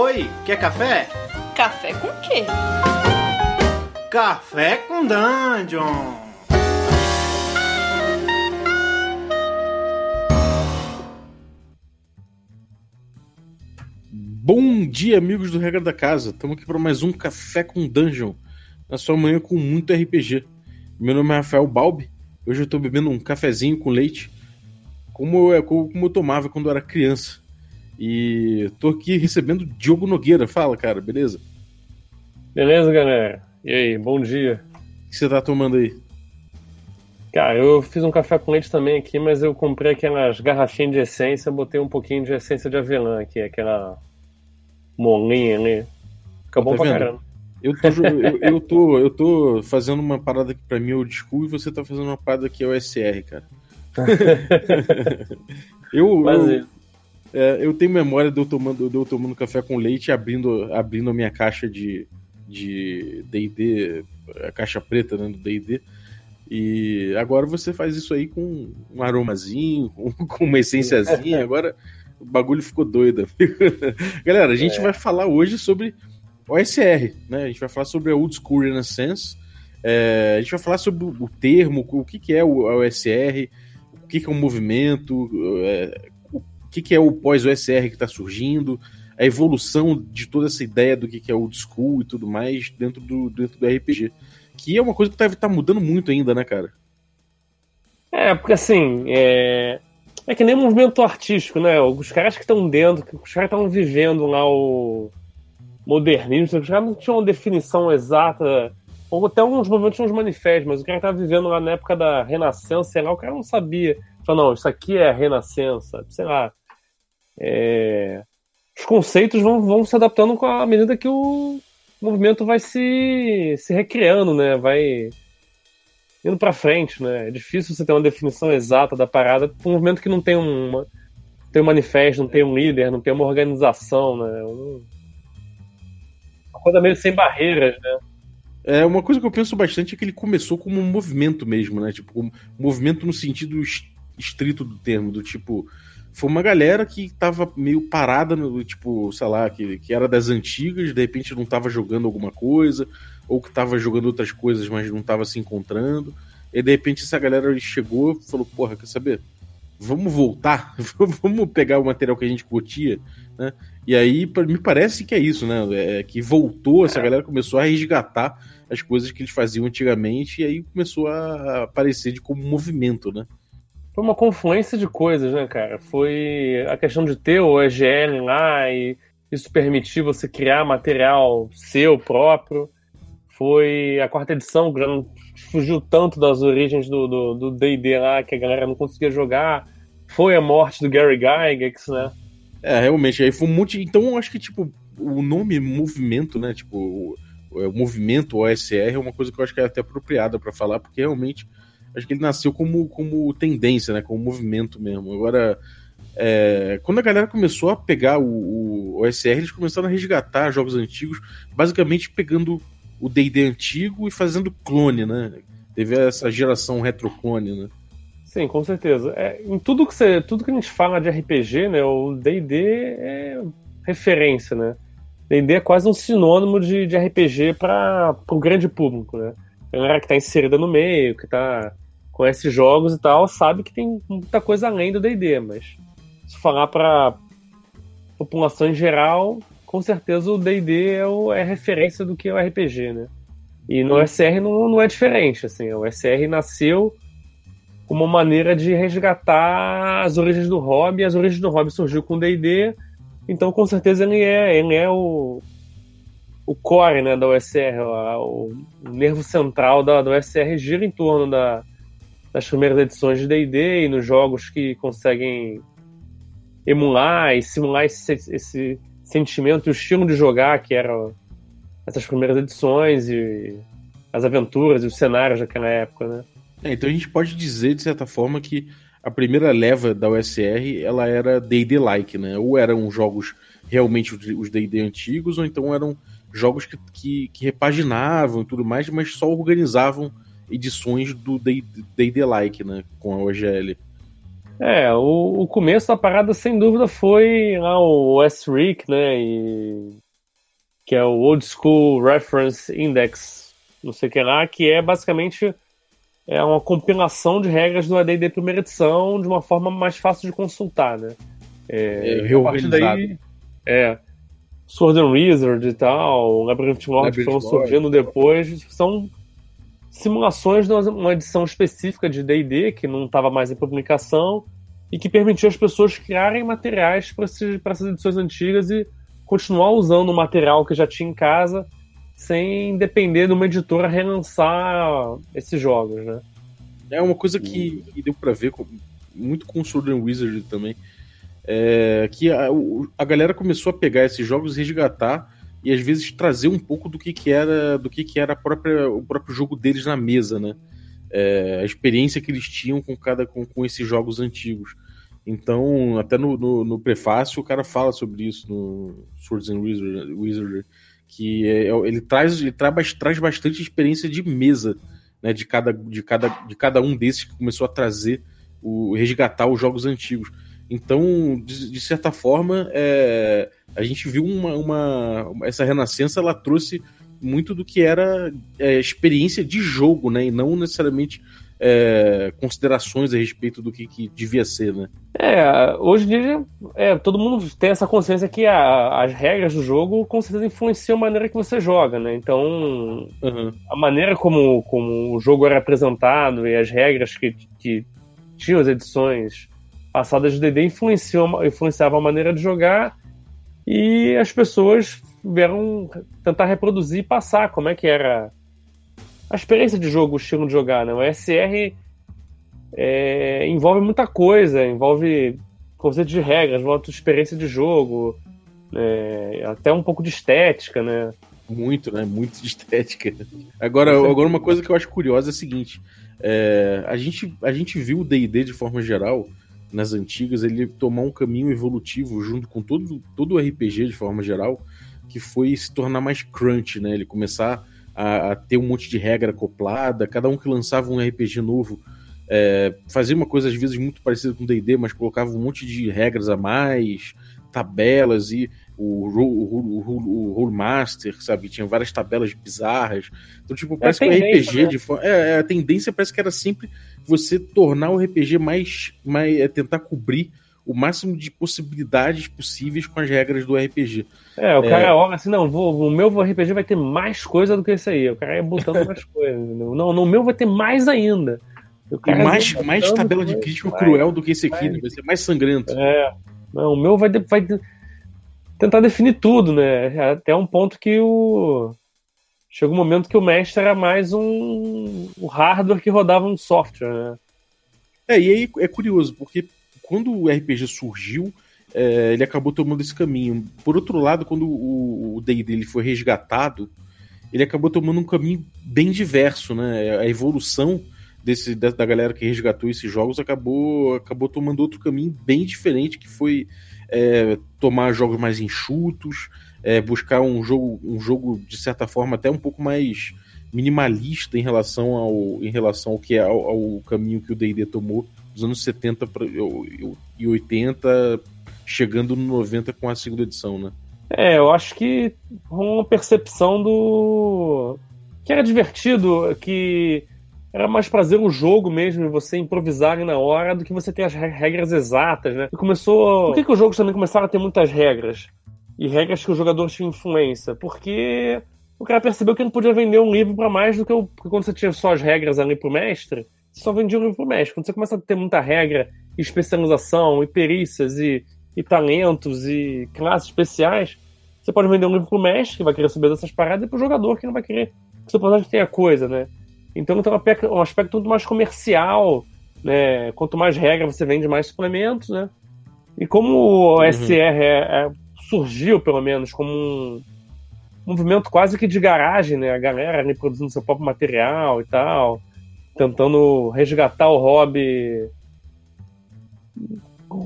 Oi, quer café? Café com quê? Café com Dungeon! Bom dia, amigos do Regra da Casa. Estamos aqui para mais um Café com Dungeon. Na sua manhã com muito RPG. Meu nome é Rafael Balbi. Hoje eu estou bebendo um cafezinho com leite, como eu, como eu tomava quando eu era criança. E tô aqui recebendo Diogo Nogueira. Fala, cara, beleza? Beleza, galera? E aí, bom dia. O que você tá tomando aí? Cara, eu fiz um café com leite também aqui, mas eu comprei aquelas garrafinhas de essência, botei um pouquinho de essência de avelã aqui, aquela molinha ali. Fica bom Tá pra vendo? caramba. Eu tô, eu, eu tô, eu tô fazendo uma parada que pra mim é old school e você tá fazendo uma parada que é o SR, cara. eu, eu, é, é, eu tenho memória de eu tomando, de eu tomando café com leite e abrindo, abrindo a minha caixa de de D&D, a caixa preta né, do D&D. E agora você faz isso aí com um aromazinho, com, uma essênciazinha. Agora o bagulho ficou doido. Galera, a gente É. vai falar hoje sobre OSR, né? A gente vai falar sobre a Old School Renaissance. É, a gente vai falar sobre o termo, o que, que é o OSR, o que, que é um movimento, é, o que, que é o pós-OSR que está surgindo, a evolução de toda essa ideia do que, que é old school e tudo mais dentro do, dentro do RPG. Que é uma coisa que tá, tá mudando muito ainda, né, cara? é, porque assim, é... é que nem movimento artístico, né? Os caras que estão dentro, que os caras estavam vivendo lá o modernismo, os caras não tinham uma definição exata, ou até alguns movimentos tinham uns manifestos, mas o cara tava vivendo lá na época da Renascença, sei lá, o cara não sabia. Falou, não, isso aqui é a Renascença, sei lá. É... Os conceitos vão, vão se adaptando com a medida que o movimento vai se, se recriando, né? Vai indo pra frente, né? É difícil você ter uma definição exata da parada um movimento que não tem uma tem um manifesto, não tem um líder, não tem uma organização, né? Um- Uma coisa meio sem barreiras, né? É, uma coisa que eu penso bastante é que ele começou como um movimento mesmo, né? Tipo, um movimento no sentido estrito do termo, do tipo. Foi uma galera que tava meio parada, no, tipo, sei lá, que, que era das antigas, de repente não tava jogando alguma coisa, ou que tava jogando outras coisas, mas não tava se encontrando. E de repente essa galera chegou e falou: Porra, quer saber? Vamos voltar, vamos pegar o material que a gente curtia, né? E aí, me parece que é isso, né? É, que voltou, essa galera começou a resgatar as coisas que eles faziam antigamente e aí começou a aparecer de como movimento, né? Foi uma confluência de coisas, né, cara? Foi a questão de ter o EGL lá e isso permitir você criar material seu próprio. Foi a quarta edição, que já não fugiu tanto das origens do D&D lá, que a galera não conseguia jogar. Foi a morte do Gary Gygax, né? É, realmente, aí foi um monte. Então eu acho que, tipo, o nome movimento, né? Tipo, o, o movimento OSR é uma coisa que eu acho que é até apropriada pra falar, porque realmente acho que ele nasceu como, como tendência, né? Como movimento mesmo. Agora, é, quando a galera começou a pegar o, o OSR, eles começaram a resgatar jogos antigos, basicamente pegando o DD antigo e fazendo clone, né? Teve essa geração retroclone, né? Sim, com certeza. É, em tudo que, você, tudo que a gente fala de RPG, né, o D&D é referência, né? D&D é quase um sinônimo de, de RPG para o grande público, né? A galera que tá inserida no meio, que tá conhece jogos e tal, sabe que tem muita coisa além do D&D, mas se falar para população em geral, com certeza o D&D é, o- é referência do que é o RPG, né? E no SR não, não é diferente, assim, o SR nasceu como uma maneira de resgatar as origens do hobby. As origens do hobby surgiu com o D&D, então com certeza ele é, ele é o, o core né, da OSR, o, o nervo central da, da OSR gira em torno da, das primeiras edições de D&D e nos jogos que conseguem emular e simular esse, esse sentimento e o estilo de jogar que eram essas primeiras edições e as aventuras e os cenários daquela época, né? É, então a gente pode dizer, de certa forma, que a primeira leva da USR ela era D&D-like, né? Ou eram jogos realmente os D&D antigos, ou então eram jogos que, que, que repaginavam e tudo mais, mas só organizavam edições do D&D-like, né? Com a OGL. É, o, o começo da parada, sem dúvida, foi lá o S-Rick, né? E, que é o Old School Reference Index, não sei o que lá, que é basicamente é uma compilação de regras do AD&D primeira edição de uma forma mais fácil de consultar, né? É, é partir daí, é, Sword and Wizard e tal, Labyrinth Lord que foram surgindo depois, são simulações de uma edição específica de D&D que não estava mais em publicação e que permitiu às pessoas criarem materiais para essas edições antigas e continuar usando o material que já tinha em casa sem depender de uma editora relançar esses jogos, né? É uma coisa que, deu para ver muito com Sword and Wizard também, é, que a, a galera começou a pegar esses jogos resgatar e às vezes trazer um pouco do que, que era do que, que era própria, o próprio jogo deles na mesa, né? É, a experiência que eles tinham com cada com, com esses jogos antigos. Então, até no, no, no, prefácio, o cara fala sobre isso no Swords and Wizard, Wizard que é, é, ele traz ele traz bastante experiência de mesa, né? De cada, de, cada, de cada um desses que começou a trazer o resgatar os jogos antigos. Então, de, de certa forma, é, a gente viu uma, uma, essa renascença, ela trouxe muito do que era é, experiência de jogo, né? E não necessariamente é, considerações a respeito do que, que, devia ser, né? É, hoje em dia é, todo mundo tem essa consciência que a, as regras do jogo com certeza influenciam a maneira que você joga, né? Então, uhum. a maneira como, como o jogo era apresentado e as regras que, que tinham as edições passadas de DD influenciavam, influenciavam a maneira de jogar e as pessoas vieram tentar reproduzir e passar como é que era a experiência de jogo, o estilo de jogar, né? O SR é, envolve muita coisa, envolve conceito de regras, envolve experiência de jogo, é, até um pouco de estética, né? Muito, né? Muito de estética. Agora, agora uma coisa que eu acho curiosa é a seguinte: é, a, gente, a gente viu o DD de forma geral nas antigas, ele tomar um caminho evolutivo junto com todo, todo o RPG de forma geral, que foi se tornar mais crunch, né? Ele começar a, a ter um monte de regra acoplada, cada um que lançava um RPG novo é, fazia uma coisa às vezes muito parecida com D&D, mas colocava um monte de regras a mais, tabelas e o, Role Master, sabe? Tinha várias tabelas bizarras. Então, tipo, é parece é que o RPG né? de forma. É, é, a tendência parece que era sempre você tornar o RPG mais. mais é, tentar cobrir o máximo de possibilidades possíveis com as regras do RPG. É, o cara é. olha assim, não, vou, o meu RPG vai ter mais coisa do que esse aí. O cara ia botando mais coisas. Não, no meu vai ter mais ainda. E mais, mais tabela de crítico cruel do que esse aqui, né? vai ser mais sangrento. É. Não, o meu vai, vai tentar definir tudo, né? Até um ponto que o. Chegou um momento que o mestre era mais um, um hardware que rodava um software, né? É, e aí é curioso, porque quando o RPG surgiu, é, ele acabou tomando esse caminho. Por outro lado, quando o D&D foi resgatado, ele acabou tomando um caminho bem diverso, né? A evolução desse, da, da galera que resgatou esses jogos acabou, acabou tomando outro caminho bem diferente, que foi é, tomar jogos mais enxutos, é, buscar um jogo, um jogo, de certa forma, até um pouco mais minimalista em relação ao, em relação ao que é ao, ao caminho que o D&D tomou dos anos 70 pra, e 80, chegando no 90 com a segunda edição, né? É, eu acho que uma percepção do. que era divertido, que era mais prazer o jogo mesmo, você improvisar na hora, do que você ter as regras exatas, né? E começou. Por que, que os jogos também começaram a ter muitas regras? E regras que o jogador tinha influência? Porque o cara percebeu que não podia vender um livro para mais do que o. Porque quando você tinha só as regras ali pro mestre, você só vendia um livro pro mestre. Quando você começa a ter muita regra, especialização, e perícias, e, e talentos, e classes especiais, você pode vender um livro pro mestre, que vai querer saber dessas paradas, e pro jogador, que não vai querer que o seu personagem tenha coisa, né? Então tem um aspecto muito mais comercial, né? Quanto mais regra você vende, mais suplementos, né? E como o uhum. SR é, é, surgiu, pelo menos, como um movimento quase que de garagem, né? A galera ali produzindo seu próprio material e tal, tentando resgatar o hobby.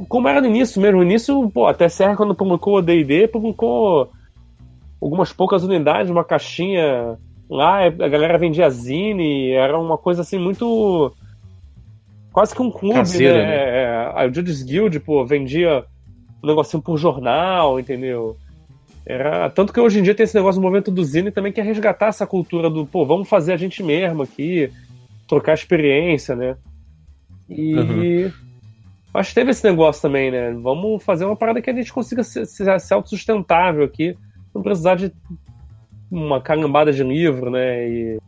Como era no início mesmo. No início, pô, a TSR, quando publicou o DD, publicou algumas poucas unidades, uma caixinha Lá a galera vendia zine, era uma coisa assim muito. quase que um clube, né? né? É, é, o Judas Guild, pô, vendia um negocinho por jornal, entendeu? Era, tanto que hoje em dia tem esse negócio do movimento do Zine também que é resgatar essa cultura do, pô, vamos fazer a gente mesmo aqui, trocar experiência, né? E Uhum. que teve esse negócio também, né? Vamos fazer uma parada que a gente consiga ser, ser, ser autossustentável aqui, não precisar de uma carambada de livro, né? E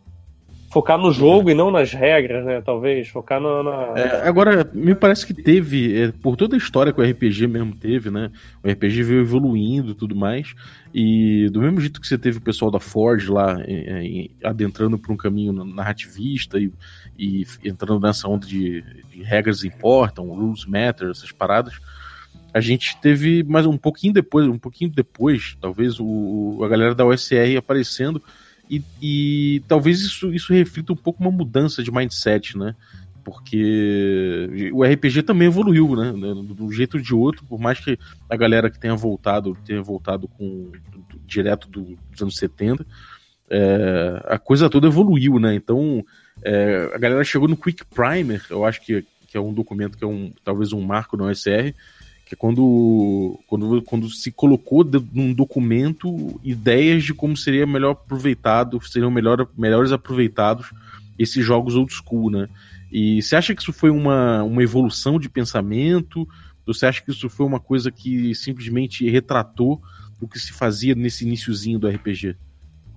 focar no jogo e não nas regras, né? Talvez, focar na. na- É, agora, me parece que teve, é, por toda a história que o RPG mesmo teve, né? O RPG veio evoluindo e tudo mais. E do mesmo jeito que você teve o pessoal da Forge lá é, é, adentrando por um caminho narrativista e, e entrando nessa onda de, de regras importam, rules matter, essas paradas. A gente teve mais um pouquinho depois, um pouquinho depois, talvez, o, a galera da OSR aparecendo. E, e talvez isso, isso reflita um pouco uma mudança de mindset, né? Porque o RPG também evoluiu, né? De um jeito ou de outro, por mais que a galera que tenha voltado, tenha voltado com direto do, dos anos 70, é, a coisa toda evoluiu, né? Então é, a galera chegou no Quick Primer, eu acho que, que é um documento que é um talvez um marco no OSR, que é quando, quando, quando se colocou de, num documento ideias de como seria melhor aproveitado, seriam melhor, melhores aproveitados esses jogos old school, né? E você acha que isso foi uma, uma evolução de pensamento? Você acha que isso foi uma coisa que simplesmente retratou o que se fazia nesse iníciozinho do RPG?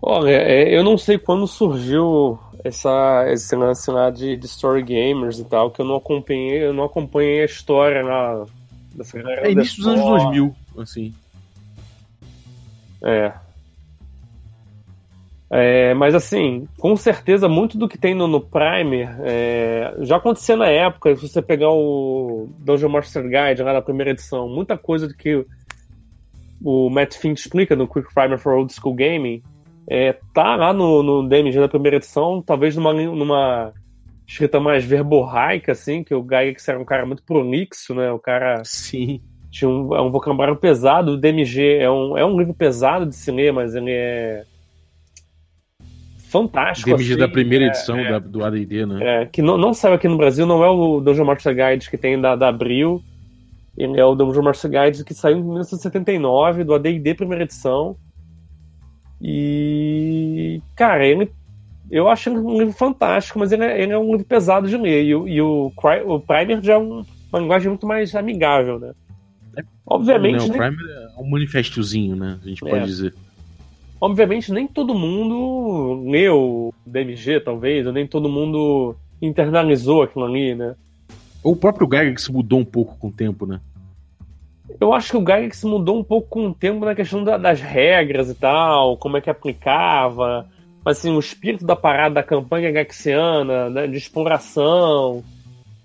Olha, é, eu não sei quando surgiu essa, esse lance lá de, de story gamers e tal, que eu não acompanhei, eu não acompanhei a história lá dessa. É início dos anos 2000, assim. É. É, mas assim, com certeza muito do que tem no, no Primer é, já acontecia na época. Se você pegar o Dungeon Master Guide lá na primeira edição, muita coisa que o Matt Fink explica no Quick Primer for Old School Gaming é, tá lá no, no DMG da primeira edição, talvez numa, numa escrita mais verborraica, assim, que o Gygax era um cara muito prolixo, né? O cara Sim. tinha um, é um vocabulário pesado. O DMG é um, é um livro pesado de se ler, mas ele é fantástico. DMG assim, da primeira é, edição é, da, do AD&D, né? é, que não, não saiu aqui no Brasil, não é o Dungeon Master Guide que tem da, da Abril, ele é o Dungeon Master Guide que saiu em 1979, do AD&D primeira edição. E, cara, ele eu acho ele um livro fantástico, mas ele é, ele é um livro pesado de ler. E, o- e o, o Primer já é um- uma linguagem muito mais amigável, né? Obviamente, Não, o nem, Primer é um manifestozinho, né? A gente É. pode dizer. obviamente, nem todo mundo leu o DMG, talvez, ou nem todo mundo internalizou aquilo ali, né? Ou o próprio Gygax mudou um pouco com o tempo, né? Eu acho que o Gygax mudou um pouco com o tempo na questão da- das regras e tal, como é que aplicava. Mas assim, o espírito da parada da campanha gaxiana, né, de exploração,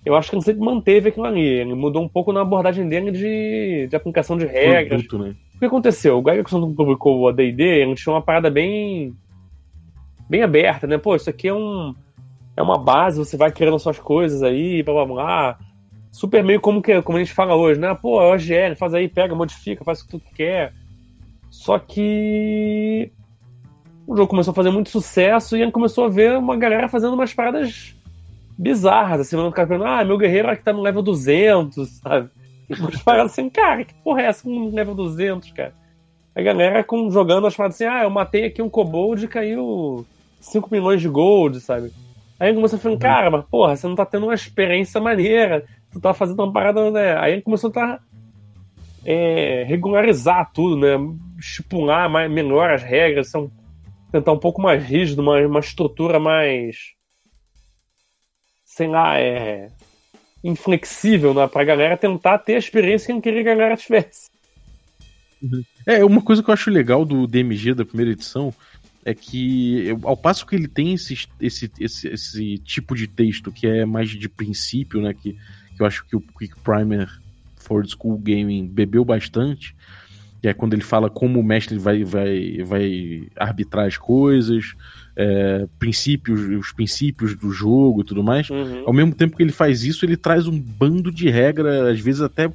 eu acho que ele sempre manteve aquilo ali. Ele mudou um pouco na abordagem dele de, de aplicação de regras. Produto, né? O que aconteceu? O quando publicou o AD&D, ele tinha uma parada bem bem aberta, né? Pô, isso aqui é um é uma base, você vai criando suas coisas aí, blá blá blá. Super meio como, que, como a gente fala hoje, né? Pô, é OGL, faz aí, pega, modifica, faz o que tu quer. Só que o jogo começou a fazer muito sucesso e começou a ver uma galera fazendo umas paradas bizarras, assim, o cara falando, ah, meu guerreiro aqui tá no level 200, sabe? Umas paradas assim, cara, que porra é essa com level 200, cara? A galera com, jogando as paradas assim, ah, eu matei aqui um kobold e caiu 5 milhões de gold, sabe? Aí começou a falar, cara, mas porra, você não tá tendo uma experiência maneira, tu tá fazendo uma parada, né? Aí começou a tá, é, regularizar tudo, né? Estipular mais, melhor as regras, são, tentar um pouco mais rígido, uma, uma estrutura mais. sei lá, é. inflexível, né? Pra galera tentar ter a experiência que queria que a galera tivesse. É, uma coisa que eu acho legal do DMG da primeira edição é que, ao passo que ele tem esse, esse, esse, esse tipo de texto que é mais de princípio, né? Que, que eu acho que o Quick Primer for School Gaming bebeu bastante, que é quando ele fala como o mestre vai, vai, vai arbitrar as coisas, é, princípios, os princípios do jogo e tudo mais. Uhum. Ao mesmo tempo que ele faz isso, ele traz um bando de regras, às vezes até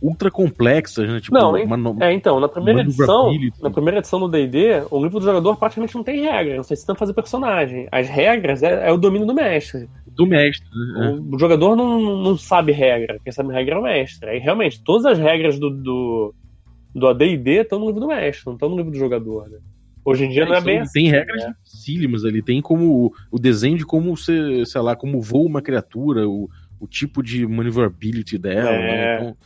ultra complexas, né? Tipo, Não, uma É, então, na primeira edição, na primeira edição do D&D, o livro do jogador praticamente não tem regra, não sei se tem fazer personagem. As regras é, é o domínio do mestre. Do mestre, né? O, o jogador não, não sabe regra. Quem sabe regra é o mestre. Aí realmente, todas as regras do, do, do AD&D estão no livro do mestre, não estão no livro do jogador, né? Hoje em dia não é bem assim. Tem regras né? dificílimas ali, tem como o, desenho de como você, sei lá, como voa uma criatura, o, o tipo de maneuverability dela, É. né? Então,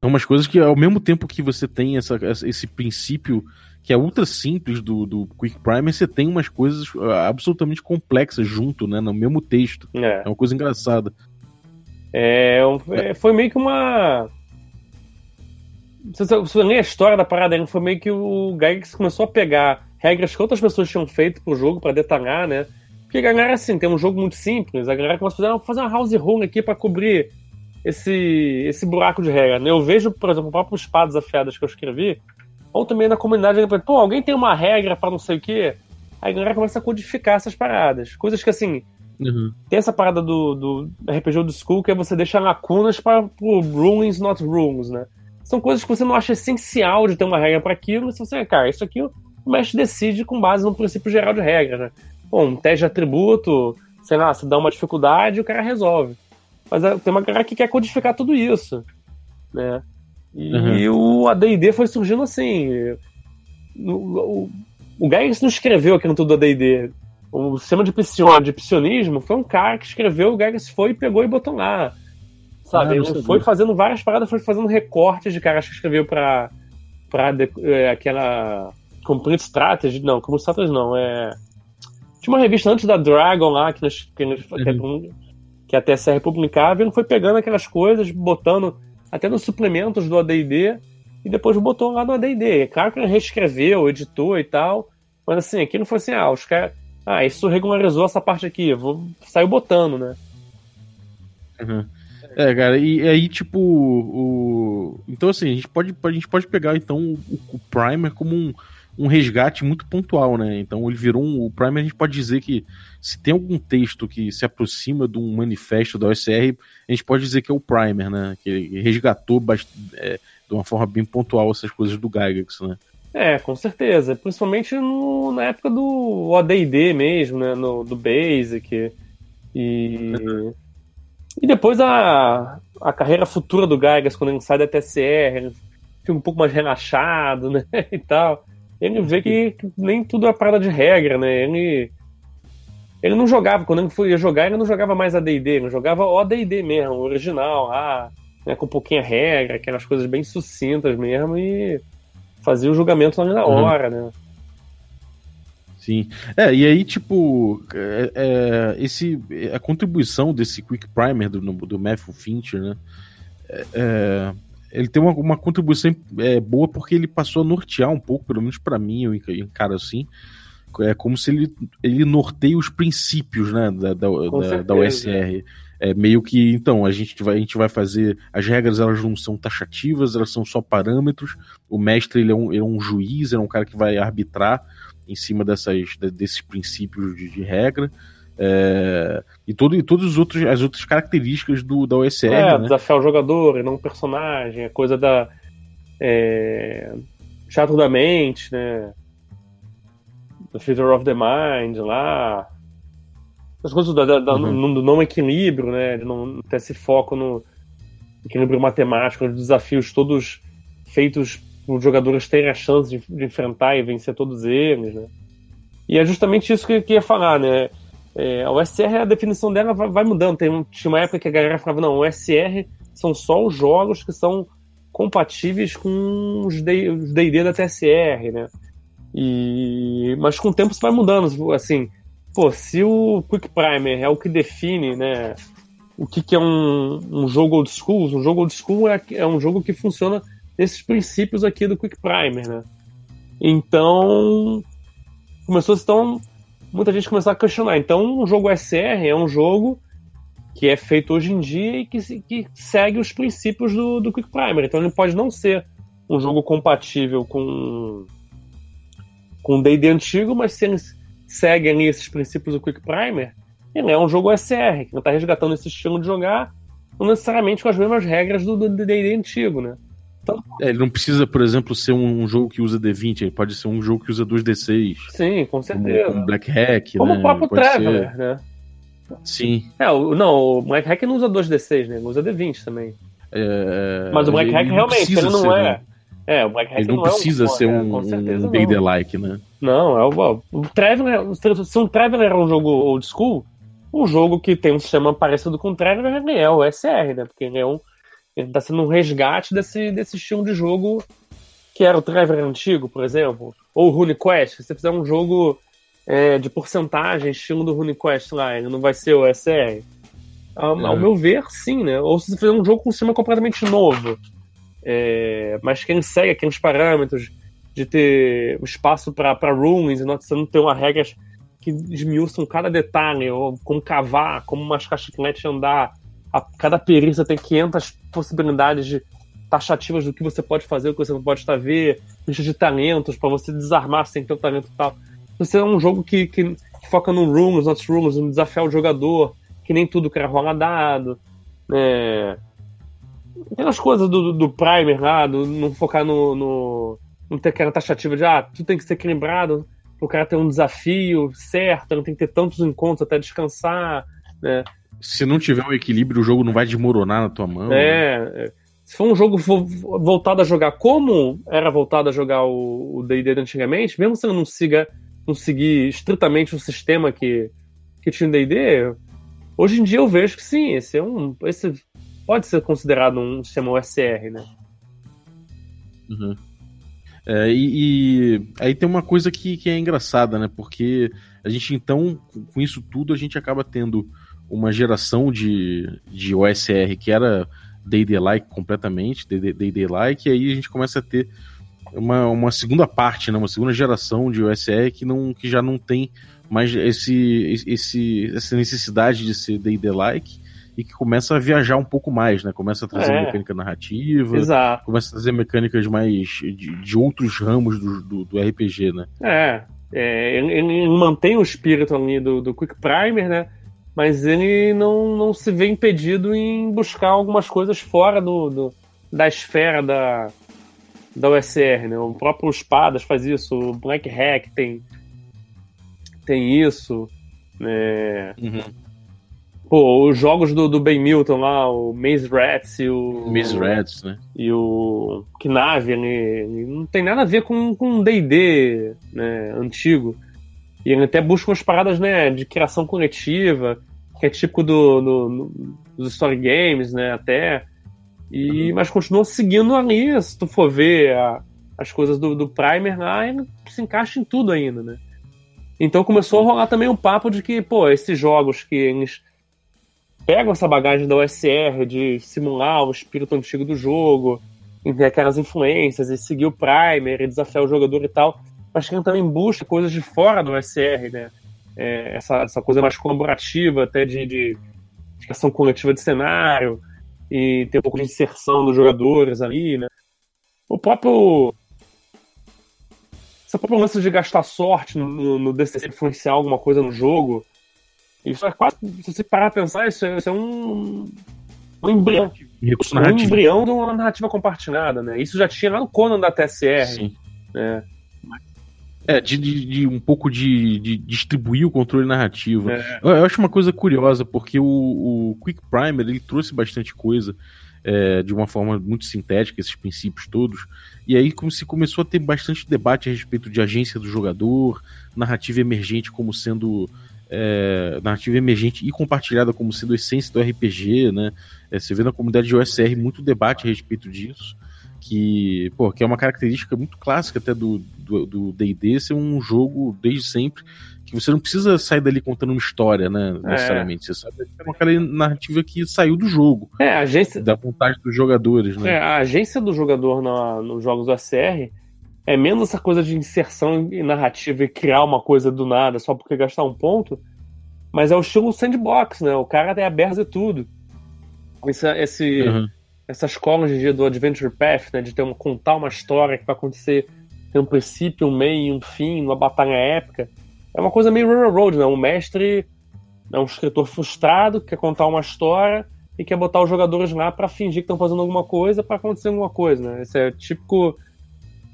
são umas coisas que ao mesmo tempo que você tem essa, esse princípio que é ultra simples do, do Quick Primer, você tem umas coisas ah, absolutamente complexas junto, né? No mesmo texto. É. É uma coisa engraçada. É, é, foi meio que uma. Se você, você ler a história da parada, foi meio que o Gygax começou a pegar regras que outras pessoas tinham feito pro jogo pra detalhar, né? Porque a galera, assim, tem um jogo muito simples, a galera começa a fazer, "Ah, fazer uma house rule aqui pra cobrir esse, esse buraco de regra. né? Eu vejo, por exemplo, o próprio Espadas Afiadas que eu escrevi, ou também na comunidade, pô, alguém tem uma regra pra não sei o quê? Aí a galera começa a codificar essas paradas. Coisas que, assim, Uhum. tem essa parada do, do RPG do School que é você deixar lacunas para o rulings not rules, né? São coisas que você não acha essencial de ter uma regra para aquilo, mas você, cara, isso aqui o mestre decide com base no princípio geral de regra, né? Bom, um teste de atributo, sei lá, se dá uma dificuldade, o cara resolve. Mas é, tem uma galera que quer codificar tudo isso, né? E o AD&D foi surgindo assim. O, o, o Gygax não escreveu aquilo tudo do AD&D. O sistema de psion, de psionismo foi um cara que escreveu, o Gygax foi, pegou e botou lá. Sabe? Ah, Ele sabia. foi fazendo várias paradas, foi fazendo recortes de caras que escreveu pra, pra de- é, aquela Complete Strategy. Não, Complete Strategy não, é... Tinha uma revista antes da Dragon lá, que, nós, que, nós- é- que a TSR publicava, e ele foi pegando aquelas coisas, botando até nos suplementos do AD&D, e depois botou lá no AD&D. É claro que ele reescreveu, editou e tal, mas assim, aqui não foi assim, ah, os caras... Ah, isso regularizou essa parte aqui, vou saiu botando, né? Uhum. É, cara, e aí, tipo, o. Então, assim, a gente pode, a gente pode pegar, então, o, o Primer como um, um resgate muito pontual, né? Então, ele virou um. O Primer, a gente pode dizer que se tem algum texto que se aproxima de um manifesto da OSR, a gente pode dizer que é o Primer, né? Que ele resgatou bast... é, de uma forma bem pontual essas coisas do Gygax, né? É, com certeza. Principalmente no- na época do AD&D mesmo, né? No, do Basic. E... E depois a, a carreira futura do Gygas, quando ele sai da TSR, fica um pouco mais relaxado, né? E tal. Ele vê que, nem tudo é parada de regra, né? Ele... Ele não jogava, quando ele foi ia jogar, ele não jogava mais AD&D, ele jogava o AD&D mesmo, o original, lá, né, com pouquinha regra, aquelas coisas bem sucintas mesmo, e fazia o julgamento ali na Uhum. hora, né? Sim. É, e aí, tipo, é, é, esse, a contribuição desse Quick Primer do, do Matthew Fincher, né? é, é, ele tem uma, uma contribuição é, boa porque ele passou a nortear um pouco, pelo menos pra mim, eu enca- encaro assim. É como se ele, ele norteia os princípios né, da, da, da, da. OSR. É meio que, então, a gente, vai, a gente vai fazer. As regras elas não são taxativas, elas são só parâmetros. O mestre ele é, um, ele é um juiz, ele é um cara que vai arbitrar em cima dessas, de- desses princípios de, de regra. É, e, todo, e todas as outras, as outras características do, da OSR, É, né? desafiar o jogador e não o personagem, a coisa da. É, teatro da mente, né? The Theater of the Mind lá. As coisas da, da- Uhum. do não equilíbrio, né? De não ter esse foco no equilíbrio matemático, nos desafios todos feitos os jogadores terem a chance de, de enfrentar e vencer todos eles, né? E é justamente isso que eu queria falar, né? É, a OSR, a definição dela vai, vai mudando. Tem, tinha uma época que a galera falava, não, OSR são só os jogos que são compatíveis com os D&D da TSR, né? E, mas com o tempo isso vai mudando, assim, pô, se o Quick Primer é o que define, né, o que, que é um, um jogo old school, um jogo old school é, é um jogo que funciona nesses princípios aqui do Quick Primer, né? Então, começou então muita gente começou a questionar. Então, o jogo SR é um jogo que é feito hoje em dia e que, que segue os princípios do, do Quick Primer. Então, ele pode não ser um jogo compatível com com D&D antigo, mas se ele segue ali esses princípios do Quick Primer, ele é um jogo SR, que está resgatando esse estilo de jogar, não necessariamente com as mesmas regras do do D&D antigo, né? É, ele não precisa, por exemplo, ser um, jogo que usa D20, ele pode ser um jogo que usa 2D6. Sim, com certeza. como Black Hack, Como né? o próprio Pode ser- Traveler, né? Sim. É, o, não, o Moleque Hack não usa 2D6, né? Ele usa D20 também. É, Mas o Moleque Hack realmente, ele não ser, é. né? É, o Moleque Hack Ele não, é precisa um, ser é, um, um não. D&D-like, né? Não, é o, o Traveler. Se um Traveler é um jogo old school, um jogo que tem um sistema parecido com o Traveler ele é o SR, né? Porque ele é um. Ele tá sendo um resgate desse, desse estilo de jogo que era o Traveler antigo, por exemplo. Ou o RuneQuest. Se você fizer um jogo é, de porcentagem, estilo do RuneQuest lá, ele não vai ser o SR. Ao, ao É. meu ver, sim, né? Ou se você fizer um jogo com um sistema completamente novo. É, mas que ele segue aqueles parâmetros de ter o espaço para runes, e não, você não ter uma regra que esmiuçam cada detalhe, ou como cavar, como mascar chiclete andar. A, cada perícia tem 500 possibilidades de taxativas do que você pode fazer, o que você não pode estar ver, lista de talentos para você desarmar sem ter o talento tal. Você é um jogo que, que, que foca no rules, not rules, no desafiar o jogador, que nem tudo que era rola dado. É... Aquelas coisas do, do, primer lá, do não focar no, no. não ter aquela taxativa de ah, tudo tem que ser equilibrado, o cara ter um desafio certo, não tem que ter tantos encontros até descansar. Né? Se não tiver um equilíbrio, o jogo não vai desmoronar na tua mão. né? É, é. Se for um jogo vo- voltado a jogar como era voltado a jogar o D&D antigamente, mesmo se não siga não seguir estritamente o sistema que, que tinha o D&D, hoje em dia eu vejo que sim, esse é um esse pode ser considerado um sistema OSR, né? Uhum. É, e, e aí tem uma coisa que, que é engraçada, né? Porque a gente então, com isso tudo, a gente acaba tendo uma geração de, de OSR que era D&D-like completamente, D&D-like, e aí a gente começa a ter uma, uma segunda parte, né? Uma segunda geração de OSR que, não, que já não tem mais esse, esse, essa necessidade de ser D&D-like e que começa a viajar um pouco mais, né? Começa a trazer É. mecânica narrativa, Exato. começa a trazer mecânicas mais de, de outros ramos do, do, do RPG, né? É, é ele, ele mantém o espírito ali do, do Quick Primer, né? Mas ele não, não se vê impedido em buscar algumas coisas fora do, do- da esfera da, da USR, né? O próprio Espadas faz isso, o Black Hack tem, tem isso, né? Pô, os jogos do, do Ben Milton lá, o Maze Rats e o. Miss Reds, né? e o Knavi, ele, não tem nada a ver com com D&D né, antigo. E ele até busca umas paradas né, de criação coletiva, que é típico do, do- no- dos story games, né, até. E, Mas continua seguindo ali, se tu for ver a- as coisas do, do Primer lá, ele se encaixa em tudo ainda, né? Então começou a rolar também um papo de que, pô, esses jogos que eles pegam essa bagagem da OSR de simular o espírito antigo do jogo, e aquelas influências, e seguir o primer, e desafiar o jogador e tal, mas que também busca coisas de fora do OSR, né? É, essa, essa coisa mais colaborativa, até de, de, criação coletiva de cenário, e ter um pouco de inserção dos jogadores ali, né? O próprio. Esse próprio lance de gastar sorte no, no, DCC influenciar alguma coisa no jogo, isso é quase. Se você parar pra pensar, isso é, isso é um. Um embrião, um embrião de uma narrativa compartilhada, né? Isso já tinha lá no Conan da TSR, Sim. né? É, de, de, de um pouco de, de distribuir o controle narrativo. É. Eu, eu acho uma coisa curiosa, porque o, o Quick Primer ele trouxe bastante coisa é, de uma forma muito sintética, esses princípios todos. E aí como se começou a ter bastante debate a respeito de agência do jogador, narrativa emergente como sendo. é, narrativa emergente e compartilhada como sendo a essência do RPG, né? É, você vê na comunidade de OSR muito debate a respeito disso que, pô, que é uma característica muito clássica até do D&D ser um jogo desde sempre que você não precisa sair dali contando uma história, né, necessariamente. Você sabe é uma aquela narrativa que saiu do jogo, É, a agência, da vontade dos jogadores, né? é, a agência do jogador na- nos jogos do ACR é menos essa coisa de inserção em narrativa e criar uma coisa do nada só porque gastar um ponto, mas é o estilo sandbox, né? O cara é aberto a tudo. Esse, esse, Uhum. Essa escola hoje em dia do Adventure Path, né, de ter uma, contar uma história que vai acontecer, ter um princípio, um meio um fim, uma batalha épica, é uma coisa meio Railroad, né? Um mestre é um escritor frustrado que quer contar uma história e quer botar os jogadores lá para fingir que estão fazendo alguma coisa para acontecer alguma coisa, né? Esse é típico,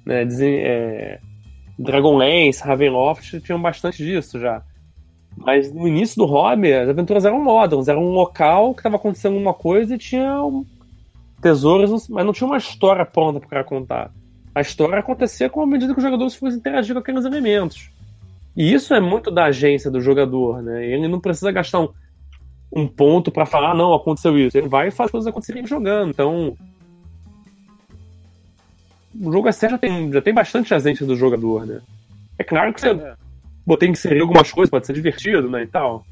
né, é, Dragonlance, Ravenloft tinham bastante disso já. Mas no início do hobby, as aventuras eram modernas, era um local que estava acontecendo uma coisa e tinha um... tesouros, mas não tinha uma história pronta para o cara contar. A história acontecia com a medida que os jogadores fossem interagir com aqueles elementos. E isso é muito da agência do jogador, né? Ele não precisa gastar um, um ponto para falar, ah, não, aconteceu isso. Ele vai e faz as coisas acontecerem jogando. Então. O jogo assim já tem, já tem bastante agência do jogador, né? É claro que você é. tem que inserir algumas coisas, pode ser divertido, né? E tal.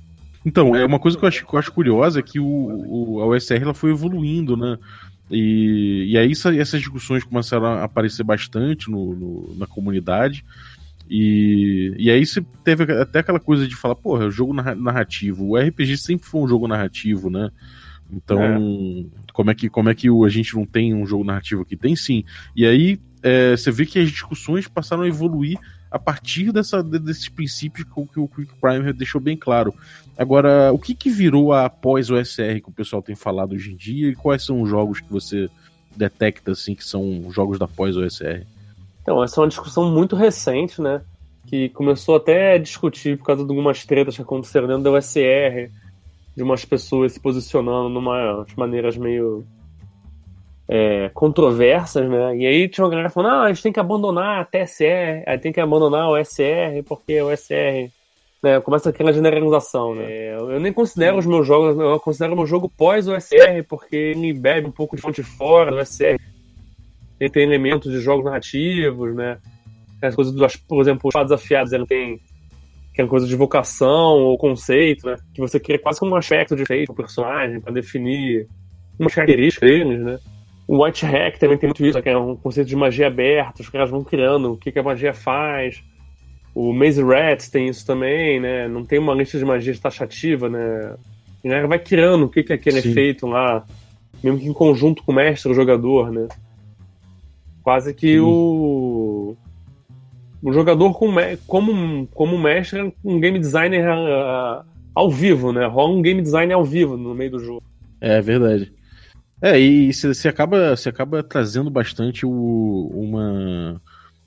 Então, é uma coisa que eu acho, que eu acho curiosa é que o, o, a OSR ela foi evoluindo, né? E, e aí essas discussões começaram a aparecer bastante no, no, na comunidade. E, e aí você teve até aquela coisa de falar, porra, é jogo narrativo. O RPG sempre foi um jogo narrativo, né? Então, é. como é que como é que a gente não tem um jogo narrativo aqui? Tem sim. E aí é, você vê que as discussões passaram a evoluir a partir dessa, desses princípios que o Quick Prime deixou bem claro. Agora, o que, que virou a pós-OSR que o pessoal tem falado hoje em dia e quais são os jogos que você detecta assim que são jogos da pós-OSR? Então, essa é uma discussão muito recente, né? Que começou até a discutir por causa de algumas tretas que aconteceram dentro da USR, de umas pessoas se posicionando de maneiras meio é, controversas, né? E aí tinha uma galera falando, ah, a gente tem que abandonar a TSR, aí tem que abandonar o SR, porque o SR né, começa aquela generalização, né? É, eu nem considero os meus jogos, eu considero o meu jogo pós o SR, porque ele bebe um pouco de fonte fora do SR. Ele tem elementos de jogos narrativos, né? As coisas do, por exemplo, os fados afiados, ele tem aquela coisa de vocação ou conceito, né? Que você cria quase como um aspecto de feito o personagem para definir umas características deles, né? O White Hack também tem muito isso, que é um conceito de magia aberta, os caras vão criando o que, que a magia faz. O Maze Rats tem isso também, né? Não tem uma lista de magias taxativa, né? E né, vai criando o que, que é aquele Sim. efeito lá, mesmo que em conjunto com o mestre o jogador, né? Quase que o o jogador com, como, como mestre é um game designer uh, ao vivo, né? Rola um game design ao vivo no meio do jogo. É verdade. É, e você acaba, acaba trazendo bastante o, uma,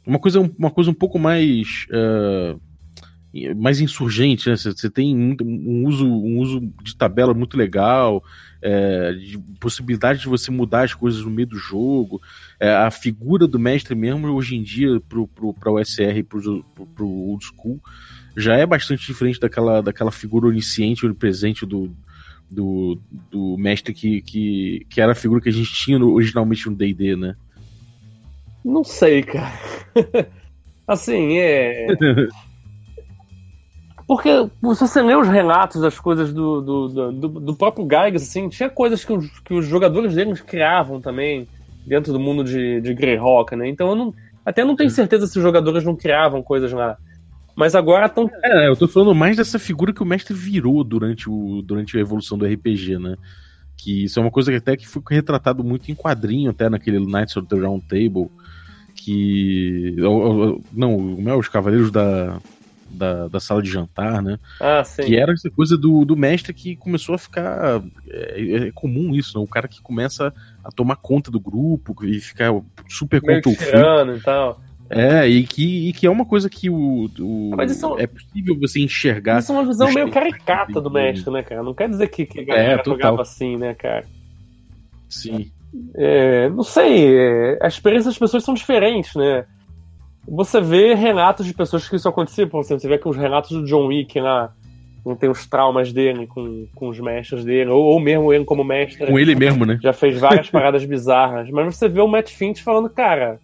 uma, coisa, uma coisa um pouco mais. Uh, mais insurgente, né? Você tem um uso, um uso de tabela muito legal, é, de possibilidade de você mudar as coisas no meio do jogo. É, a figura do mestre mesmo, hoje em dia, para o SR e para o Old School, já é bastante diferente daquela, daquela figura onisciente, onipresente do, do, do mestre que, que, que era a figura que a gente tinha no, originalmente no D&D, né? Não sei, cara. assim, é... Porque se você lê os relatos das coisas do, do, do, do próprio Gygas, assim, tinha coisas que os, que os jogadores deles criavam também dentro do mundo de, de Greyhawk, né? Então eu não, até não tenho certeza se os jogadores não criavam coisas lá. Mas agora estão. É, eu tô falando mais dessa figura que o mestre virou durante, o, durante a evolução do RPG, né? Que isso é uma coisa que até que foi retratado muito em quadrinho, até naquele Knights of the Round Table. Que. Não, o é? Os Cavaleiros da da, da sala de jantar, né? Ah, sim. Que era essa coisa do, do mestre que começou a ficar. É, é comum isso, né? O cara que começa a tomar conta do grupo e ficar super contra o e tal. É, e que, e que é uma coisa que o, o isso, é possível você enxergar. Isso é uma visão meio caricata do mestre, né, cara? Não quer dizer que, que a galera é, jogava assim, né, cara? Sim. É, não sei, é, a experiência das pessoas são diferentes, né? Você vê relatos de pessoas que isso acontecia, por exemplo, você vê que os relatos do John Wick lá, não tem os traumas dele com, com os mestres dele, ou, ou mesmo ele como mestre. Com ele mesmo, né? Já fez várias paradas bizarras. Mas você vê o Matt Finch falando, cara,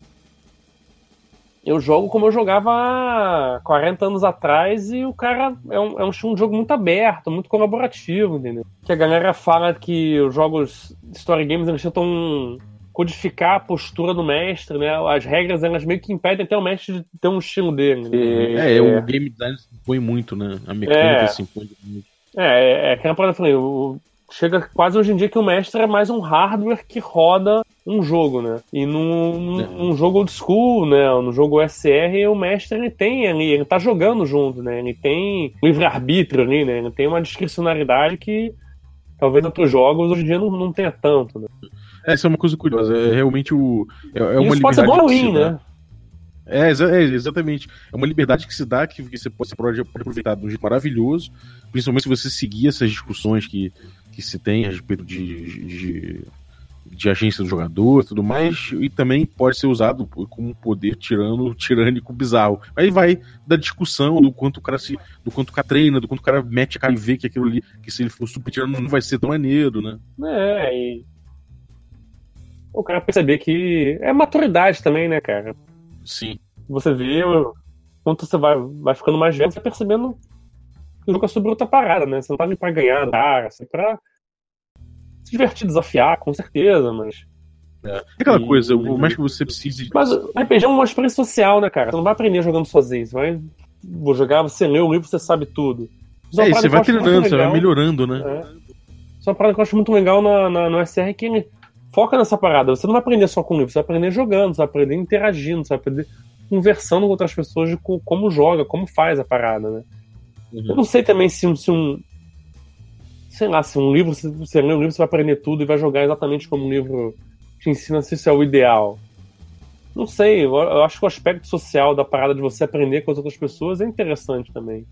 eu jogo como eu jogava 40 anos atrás e o cara é um, é um estilo de jogo muito aberto, muito colaborativo, entendeu? Que a galera fala que os jogos story games eles tentam codificar a postura do mestre, né? As regras, elas meio que impedem até o mestre de ter um estilo dele. Né? É, é, o game design se impõe muito, né? A mecânica é, se impõe muito. É, é, é aquela parada, eu falei, chega quase hoje em dia que o mestre é mais um hardware que roda um jogo, né? E num, num, é. jogo old school, né? No jogo SR, o mestre ele tem ali, ele tá jogando junto, né? Ele tem livre-arbítrio ali, né? Ele tem uma discricionalidade que talvez outros jogos hoje em dia não, não tenha tanto, né? Essa é uma coisa curiosa. É realmente o. É, é uma Isso pode ser bom ruim, né? É, é, exatamente. É uma liberdade que se dá, que você pode, você pode aproveitar de um jeito maravilhoso, principalmente se você seguir essas discussões que, que se tem a respeito de, de, de agência do jogador e tudo mais, e também pode ser usado como um poder tirano, tirânico bizarro. Aí vai da discussão do quanto o cara se. do quanto o cara treina, do quanto o cara mete a cara e vê que aquilo ali, que se ele for super tirano, não vai ser tão maneiro, né? É, e. O cara perceber que é maturidade também, né, cara? Sim. Você vê, quando você vai, vai ficando mais velho, você vai percebendo que o jogo é sobre outra parada, né? Você não tá ali pra ganhar, cara, você tá pra se divertir, desafiar, com certeza, mas. É. Aquela e... coisa, por mais que você precise. Mas o RPG é uma experiência social, né, cara? Você não vai aprender jogando sozinho. Você vai. Vou jogar, você lê o livro, você sabe tudo. é, você vai treinando, você vai melhorando, né? É. Só uma parada que eu acho muito legal na, na, no SR é que ele foca nessa parada. Você não vai aprender só com o livro, você vai aprender jogando, você vai aprender interagindo, você vai aprender conversando com outras pessoas de como joga, como faz a parada, né? Uhum. Eu não sei também se se um. Sei lá, se um livro, se você lê um livro, você vai aprender tudo e vai jogar exatamente como um livro te ensina se isso é o ideal. Não sei, eu, acho que o aspecto social da parada de você aprender com as outras pessoas é interessante também.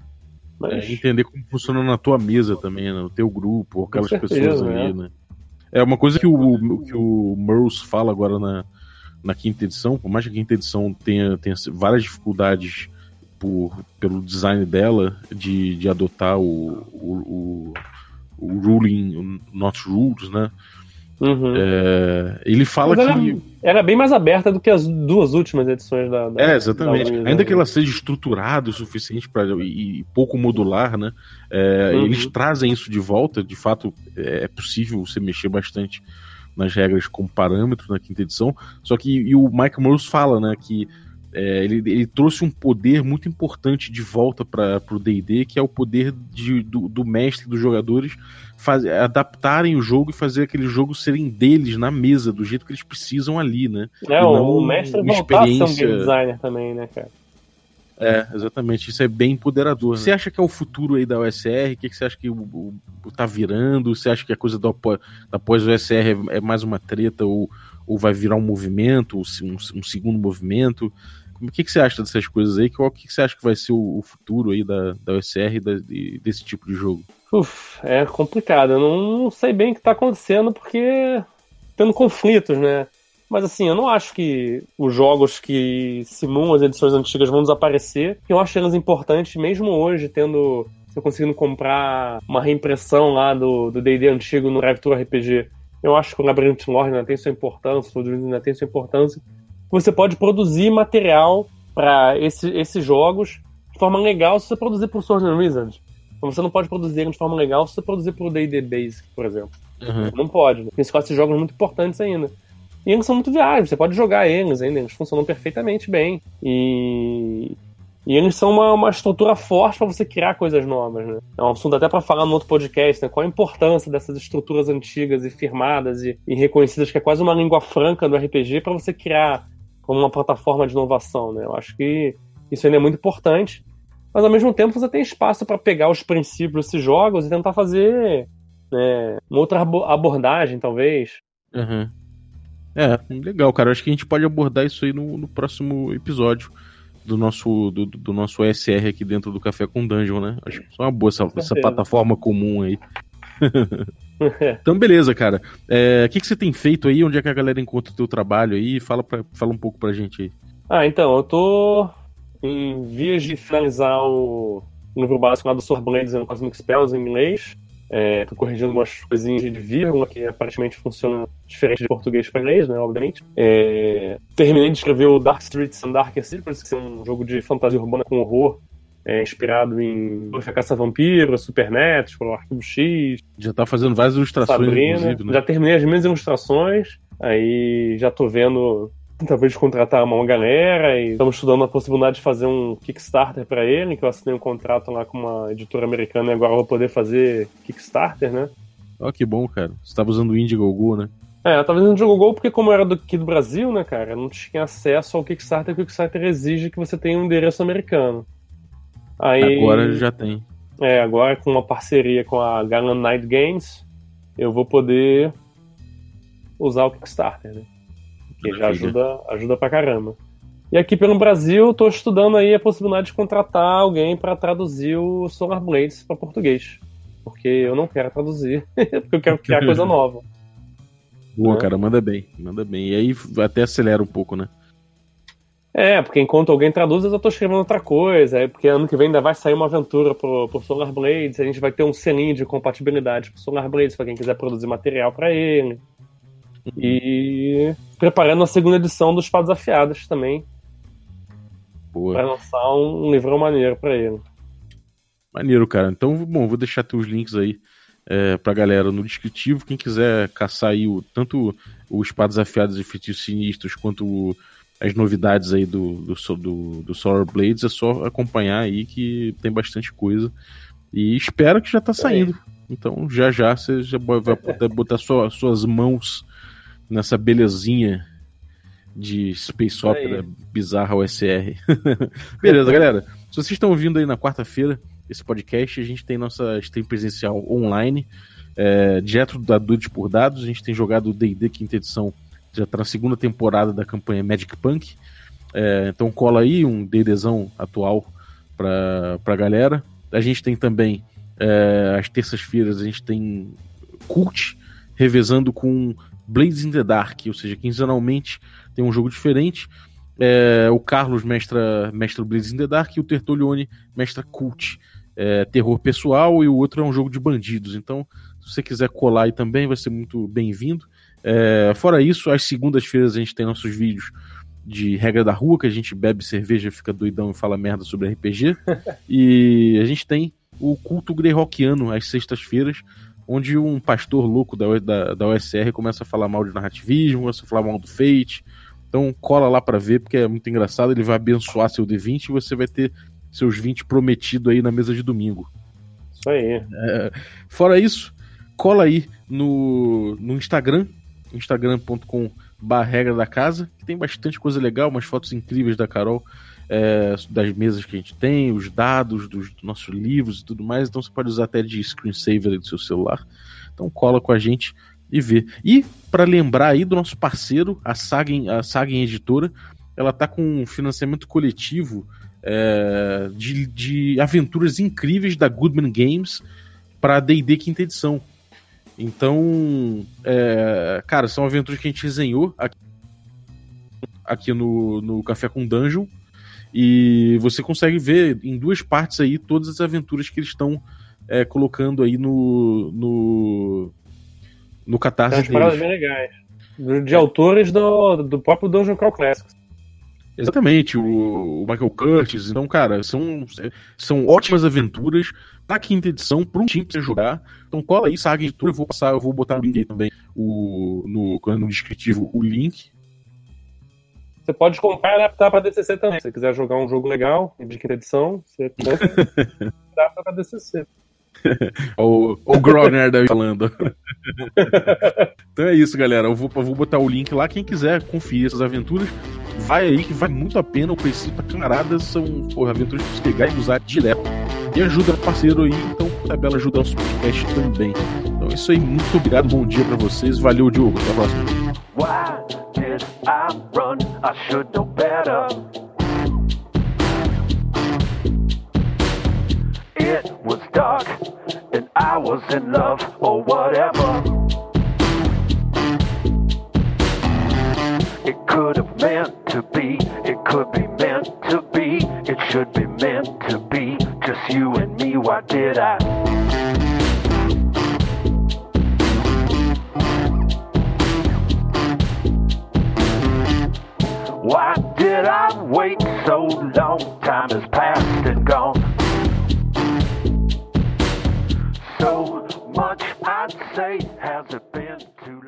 Mas... É, entender como funciona na tua mesa também, né? no teu grupo, aquelas certeza, pessoas ali, né? É uma coisa que o, que o Merles fala agora na, na quinta edição, por mais que a quinta edição tenha, tenha várias dificuldades por, pelo design dela de, de adotar o, o, o, o ruling, not rules, né? Uhum. É, ele fala Mas que. Era, era, bem mais aberta do que as duas últimas edições da. da é, exatamente. Da Ainda que ela seja estruturada o suficiente para e, e, pouco modular, né? É, uhum. Eles trazem isso de volta. De fato, é, é possível você mexer bastante nas regras com parâmetro na quinta edição. Só que e o Mike Morris fala, né, que é, ele, ele, trouxe um poder muito importante de volta para o D&D, que é o poder de, do, do, mestre dos jogadores faz, adaptarem o jogo e fazer aquele jogo serem deles na mesa, do jeito que eles precisam ali, né? É, o mestre voltar a ser um game designer também, né, cara? É, exatamente. Isso é bem empoderador. Né? Você acha que é o futuro aí da OSR? O que, que você acha que o, o, o, tá virando? Você acha que a coisa do, da pós-OSR é, é, mais uma treta ou, ou vai virar um movimento, um, um segundo movimento? O que, que você acha dessas coisas aí? Qual que, que você acha que vai ser o, o futuro aí da, da OSR e da, de, desse tipo de jogo? Uf, é complicado. Eu não, sei bem o que está acontecendo porque tendo conflitos, né? Mas assim, eu não acho que os jogos que simulam as edições antigas vão desaparecer. Eu acho elas importantes, mesmo hoje, tendo. Conseguindo comprar uma reimpressão lá do D&D antigo no Tour RPG, eu acho que o Labyrinth Lore ainda tem sua importância, o Dreams ainda tem sua importância. Você pode produzir material para esse, esses jogos de forma legal se você produzir por Sword and Wizard. Mas você não pode produzir de forma legal se você produzir por D&D Basic, por exemplo. Uhum. Não pode. Né? Esses jogos muito importantes ainda. E eles são muito viáveis, você pode jogar eles ainda, eles funcionam perfeitamente bem. E, e eles são uma, uma estrutura forte para você criar coisas novas, né? É um assunto até para falar no outro podcast, né? Qual a importância dessas estruturas antigas e firmadas e, e reconhecidas, que é quase uma língua franca do RPG, para você criar como uma plataforma de inovação, né? Eu acho que isso ainda é muito importante. Mas ao mesmo tempo você tem espaço para pegar os princípios desses jogos e tentar fazer né, uma outra abordagem, talvez. Uhum. É, legal, cara. Acho que a gente pode abordar isso aí no, no próximo episódio do nosso, do, do, nosso ESR aqui dentro do Café com Dungeon, né? Acho que é uma boa essa, essa plataforma comum aí. então, beleza, cara. É, o é, que, que você tem feito aí? Onde é que a galera encontra o teu trabalho aí? Fala, pra, fala um pouco pra gente aí. Ah, então, eu tô em vias de finalizar o livro básico lá do Sword Blades and Cosmic Spells em inglês. É, tô corrigindo umas coisinhas de vírgula que aparentemente funcionam diferente de português para inglês, né? Obviamente. É, terminei de escrever o Dark Streets and Darker Secrets, que é um jogo de fantasia urbana com horror. É, inspirado em Buffy Caça Vampiro, Supernatural, Arquivo X. Já tá fazendo várias ilustrações, Sabrina. né? Já terminei as minhas ilustrações. Aí já tô vendo talvez contratar uma galera e estamos estudando a possibilidade de fazer um Kickstarter para ele, que eu assinei um contrato lá com uma editora americana e agora eu vou poder fazer Kickstarter, né? Ó, oh, que bom, cara. Você tava usando o Indiegogo, né? É, eu tava usando o Indiegogo porque como eu era do, aqui do Brasil, né, cara, não tinha acesso ao Kickstarter, que o Kickstarter exige que você tenha um endereço americano. Aí, agora já tem. É, agora com uma parceria com a Gallant Night Games, eu vou poder usar o Kickstarter, né? Que já ajuda, ajuda pra caramba. E aqui pelo Brasil, estou estudando aí a possibilidade de contratar alguém para traduzir o Solar Blades para português. Porque eu não quero traduzir, porque eu quero criar coisa nova. Boa, é. cara, manda bem, manda bem. E aí até acelera um pouco, né? É, porque enquanto alguém traduz, eu tô escrevendo outra coisa. É porque ano que vem ainda vai sair uma aventura pro, pro Solar Blades. A gente vai ter um selinho de compatibilidade pro Solar Blades para quem quiser produzir material para ele. Uhum. E preparando a segunda edição dos Espadas Afiadas também. Boa. Pra lançar um, livrão maneiro para ele. Maneiro, cara. Então, bom, vou deixar teus links aí é, pra galera no descritivo. Quem quiser caçar aí o, tanto o Espadas Afiadas e Feitiços Sinistros quanto o as novidades aí do, do, do, do Solar Blades, é só acompanhar aí que tem bastante coisa. E espero que já tá saindo. Então já já você já vai poder botar sua, suas mãos nessa belezinha de Space Opera bizarra OSR. Beleza, galera. Se vocês estão ouvindo aí na quarta-feira esse podcast, a gente tem nossa stream presencial online, é, direto da Dudes por Dados. A gente tem jogado o D&D quinta edição já tá na segunda temporada da campanha Magic Punk. É, então cola aí um DDzão atual pra, pra galera. A gente tem também, é, às terças-feiras, a gente tem Cult, revezando com Blades in the Dark, ou seja, quinzenalmente tem um jogo diferente. É, o Carlos mestra, mestra Blades in the Dark e o Tertolione mestra Cult. É, terror pessoal e o outro é um jogo de bandidos. Então, se você quiser colar aí também, vai ser muito bem-vindo. É, fora isso, às segundas-feiras a gente tem nossos vídeos de regra da rua, que a gente bebe cerveja, fica doidão e fala merda sobre RPG. e a gente tem o culto greyhawkiano às sextas-feiras, onde um pastor louco da, da, da OSR começa a falar mal de narrativismo, começa a falar mal do Fate. Então cola lá para ver, porque é muito engraçado. Ele vai abençoar seu D20 e você vai ter seus 20 prometido aí na mesa de domingo. Isso aí. É, fora isso, cola aí no, no Instagram, instagram.com regra da casa, que tem bastante coisa legal, umas fotos incríveis da Carol, é, das mesas que a gente tem, os dados dos, dos, nossos livros e tudo mais, então você pode usar até de screensaver do seu celular. Então cola com a gente e vê. E para lembrar aí do nosso parceiro, a Sagen, a Sagen Editora, ela tá com um financiamento coletivo é, de, de aventuras incríveis da Goodman Games para D&D quinta edição. Então, é, cara, são aventuras que a gente resenhou aqui, aqui no, no Café com Dungeon. E você consegue ver em duas partes aí todas as aventuras que eles estão é, colocando aí no. no, no Catarse. Tem paradas bem legais. De, autores do, do próprio Dungeon Crawl Classics. Exatamente, o, o, Michael Curtis. Então, cara, são, são ótimas aventuras na quinta edição para um time pra você jogar. Então cola aí, saga editora, eu vou passar, eu vou botar no link aí também o, no, no descritivo o link. Você pode comprar e adaptar para DCC também. Se você quiser jogar um jogo legal de quinta edição, você compra adapta para DCC. o, o Groner daí falando. então é isso, galera. Eu vou, eu vou botar o link lá. Quem quiser conferir essas aventuras, vai aí que vale muito a pena. O preço tá camarada. São porra, aventuras pra você pegar e usar direto. E ajuda o parceiro aí, então a Bela ajuda nosso podcast também. Então é isso aí. Muito obrigado. Bom dia pra vocês. Valeu, Diogo. Até a próxima. It was dark and I was in love or whatever. It could have meant to be, it could be meant to be, it should be meant to be. Just you and me, why did I? Why did I wait so long? Time has passed and gone. So much I'd say has it been too?